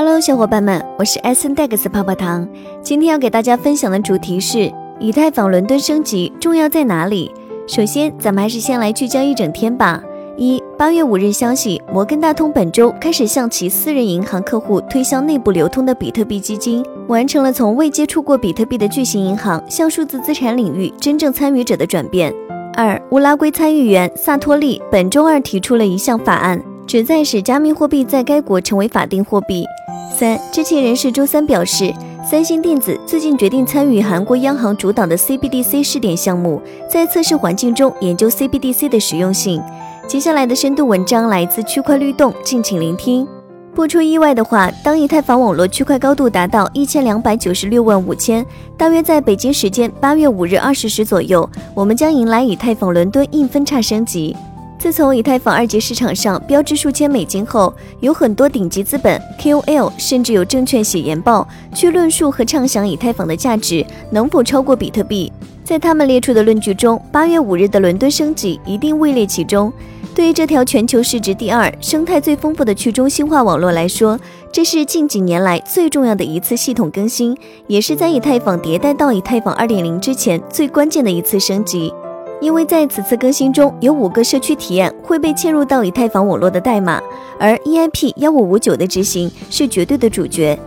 Hello，小伙伴们，我是 S N Dex 泡泡糖。今天要给大家分享的主题是以太坊伦敦升级重要在哪里？首先，咱们还是先来聚焦一整天吧。一八月五日消息，摩根大通本周开始向其私人银行客户推销内部流通的比特币基金，完成了从未接触过比特币的巨型银行向数字资产领域真正参与者的转变。二，乌拉圭参议员萨托利本周二提出了一项法案。旨在使加密货币在该国成为法定货币。三知情人士周三表示，三星电子最近决定参与韩国央行主导的 CBDC 试点项目，在测试环境中研究 CBDC 的实用性。接下来的深度文章来自区块律动，敬请聆听。不出意外的话，当以太坊网络区块高度达到一千两百九十六万五千，大约在北京时间八月五日二十时左右，我们将迎来以太坊伦敦硬分叉升级。自从以太坊二级市场上标志数千美金后，有很多顶级资本、KOL，甚至有证券写研报去论述和畅想以太坊的价值能否超过比特币。在他们列出的论据中，八月五日的伦敦升级一定位列其中。对于这条全球市值第二、生态最丰富的去中心化网络来说，这是近几年来最重要的一次系统更新，也是在以太坊迭代到以太坊二点零之前最关键的一次升级。因为在此次更新中有五个社区体验会被嵌入到以太坊网络的代码，而 EIP 幺五五九的执行是绝对的主角。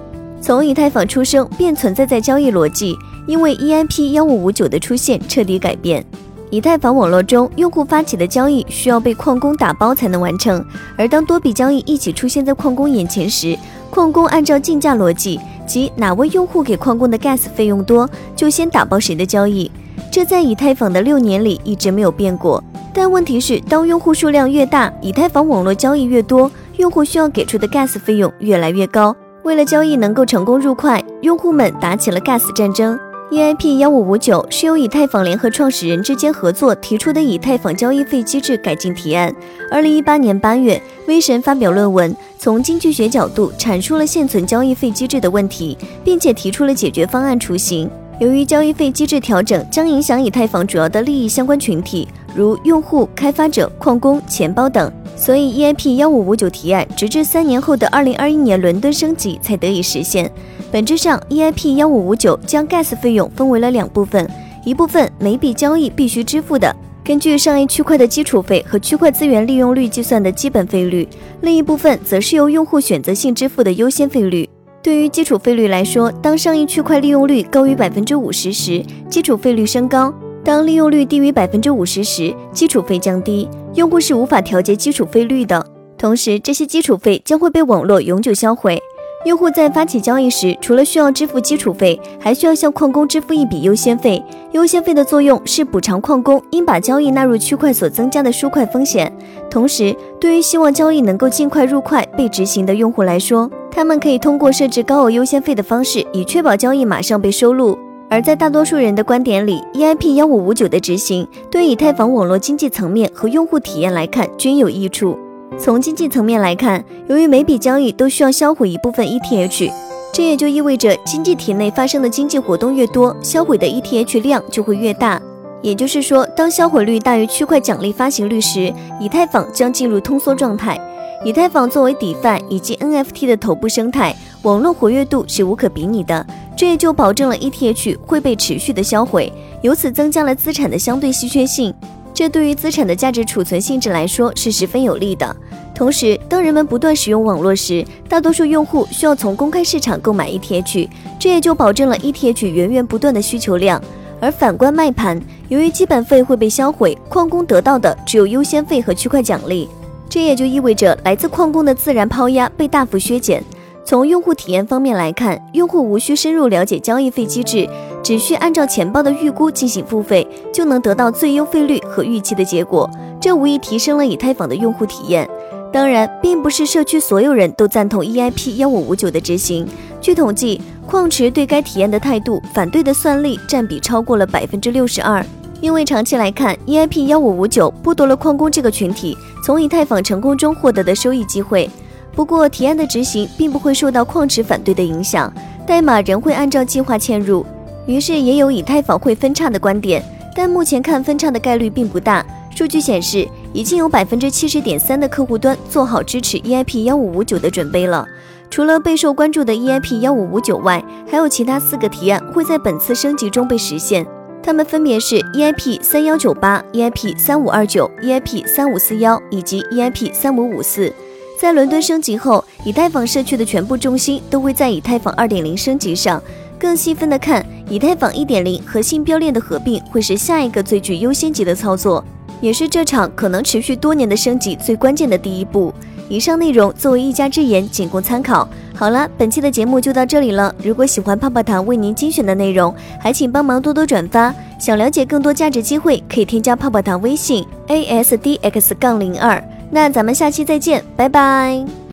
从以太坊出生便存在在交易逻辑，因为 EIP 幺五五九的出现彻底改变以太坊网络中用户发起的交易需要被矿工打包才能完成，而当多笔交易一起出现在矿工眼前时，矿工按照竞价逻辑，即哪位用户给矿工的 gas 费用多，就先打包谁的交易。这在以太坊的六年里一直没有变过，但问题是，当用户数量越大，以太坊网络交易越多，用户需要给出的 gas 费用越来越高。为了交易能够成功入块，用户们打起了 gas 战争。EIP 幺五五九是由以太坊联合创始人之间合作提出的以太坊交易费机制改进提案。二零一八年八月，威神发表论文，从经济学角度阐述了现存交易费机制的问题，并且提出了解决方案雏形。由于交易费机制调整将影响以太坊主要的利益相关群体，如用户、开发者、矿工、钱包等，所以 EIP 幺五五九提案直至三年后的二零二一年伦敦升级才得以实现。本质上，EIP 幺五五九将 gas 费用分为了两部分，一部分每笔交易必须支付的，根据上一区块的基础费和区块资源利用率计算的基本费率；另一部分则是由用户选择性支付的优先费率。对于基础费率来说，当上一区块利用率高于百分之五十时，基础费率升高；当利用率低于百分之五十时，基础费降低。用户是无法调节基础费率的，同时这些基础费将会被网络永久销毁。用户在发起交易时，除了需要支付基础费，还需要向矿工支付一笔优先费。优先费的作用是补偿矿工因把交易纳入区块所增加的输块风险。同时，对于希望交易能够尽快入块被执行的用户来说，他们可以通过设置高额优先费的方式，以确保交易马上被收录。而在大多数人的观点里，EIP 幺五五九的执行对以太坊网络经济层面和用户体验来看均有益处。从经济层面来看，由于每笔交易都需要销毁一部分 ETH，这也就意味着经济体内发生的经济活动越多，销毁的 ETH 量就会越大。也就是说，当销毁率大于区块奖励发行率时，以太坊将进入通缩状态。以太坊作为 DeFi 以及 NFT 的头部生态，网络活跃度是无可比拟的，这也就保证了 ETH 会被持续的销毁，由此增加了资产的相对稀缺性。这对于资产的价值储存性质来说是十分有利的。同时，当人们不断使用网络时，大多数用户需要从公开市场购买 ETH，这也就保证了 ETH 源源不断的需求量。而反观卖盘，由于基本费会被销毁，矿工得到的只有优先费和区块奖励。这也就意味着来自矿工的自然抛压被大幅削减。从用户体验方面来看，用户无需深入了解交易费机制，只需按照钱包的预估进行付费，就能得到最优费率和预期的结果。这无疑提升了以太坊的用户体验。当然，并不是社区所有人都赞同 EIP 幺五五九的执行。据统计，矿池对该体验的态度反对的算力占比超过了百分之六十二。因为长期来看，EIP 幺五五九剥夺了矿工这个群体从以太坊成功中获得的收益机会。不过，提案的执行并不会受到矿池反对的影响，代码仍会按照计划嵌入。于是，也有以太坊会分叉的观点，但目前看分叉的概率并不大。数据显示，已经有百分之七十点三的客户端做好支持 EIP 幺五五九的准备了。除了备受关注的 EIP 幺五五九外，还有其他四个提案会在本次升级中被实现，它们分别是 EIP 三幺九八、EIP 三五二九、EIP 三五四幺以及 EIP 三五五四。在伦敦升级后，以太坊社区的全部重心都会在以太坊二点零升级上。更细分的看，以太坊一点零和信标链的合并会是下一个最具优先级的操作，也是这场可能持续多年的升级最关键的第一步。以上内容作为一家之言，仅供参考。好了，本期的节目就到这里了。如果喜欢泡泡糖为您精选的内容，还请帮忙多多转发。想了解更多价值机会，可以添加泡泡糖微信 a s d x 杠零二。那咱们下期再见，拜拜。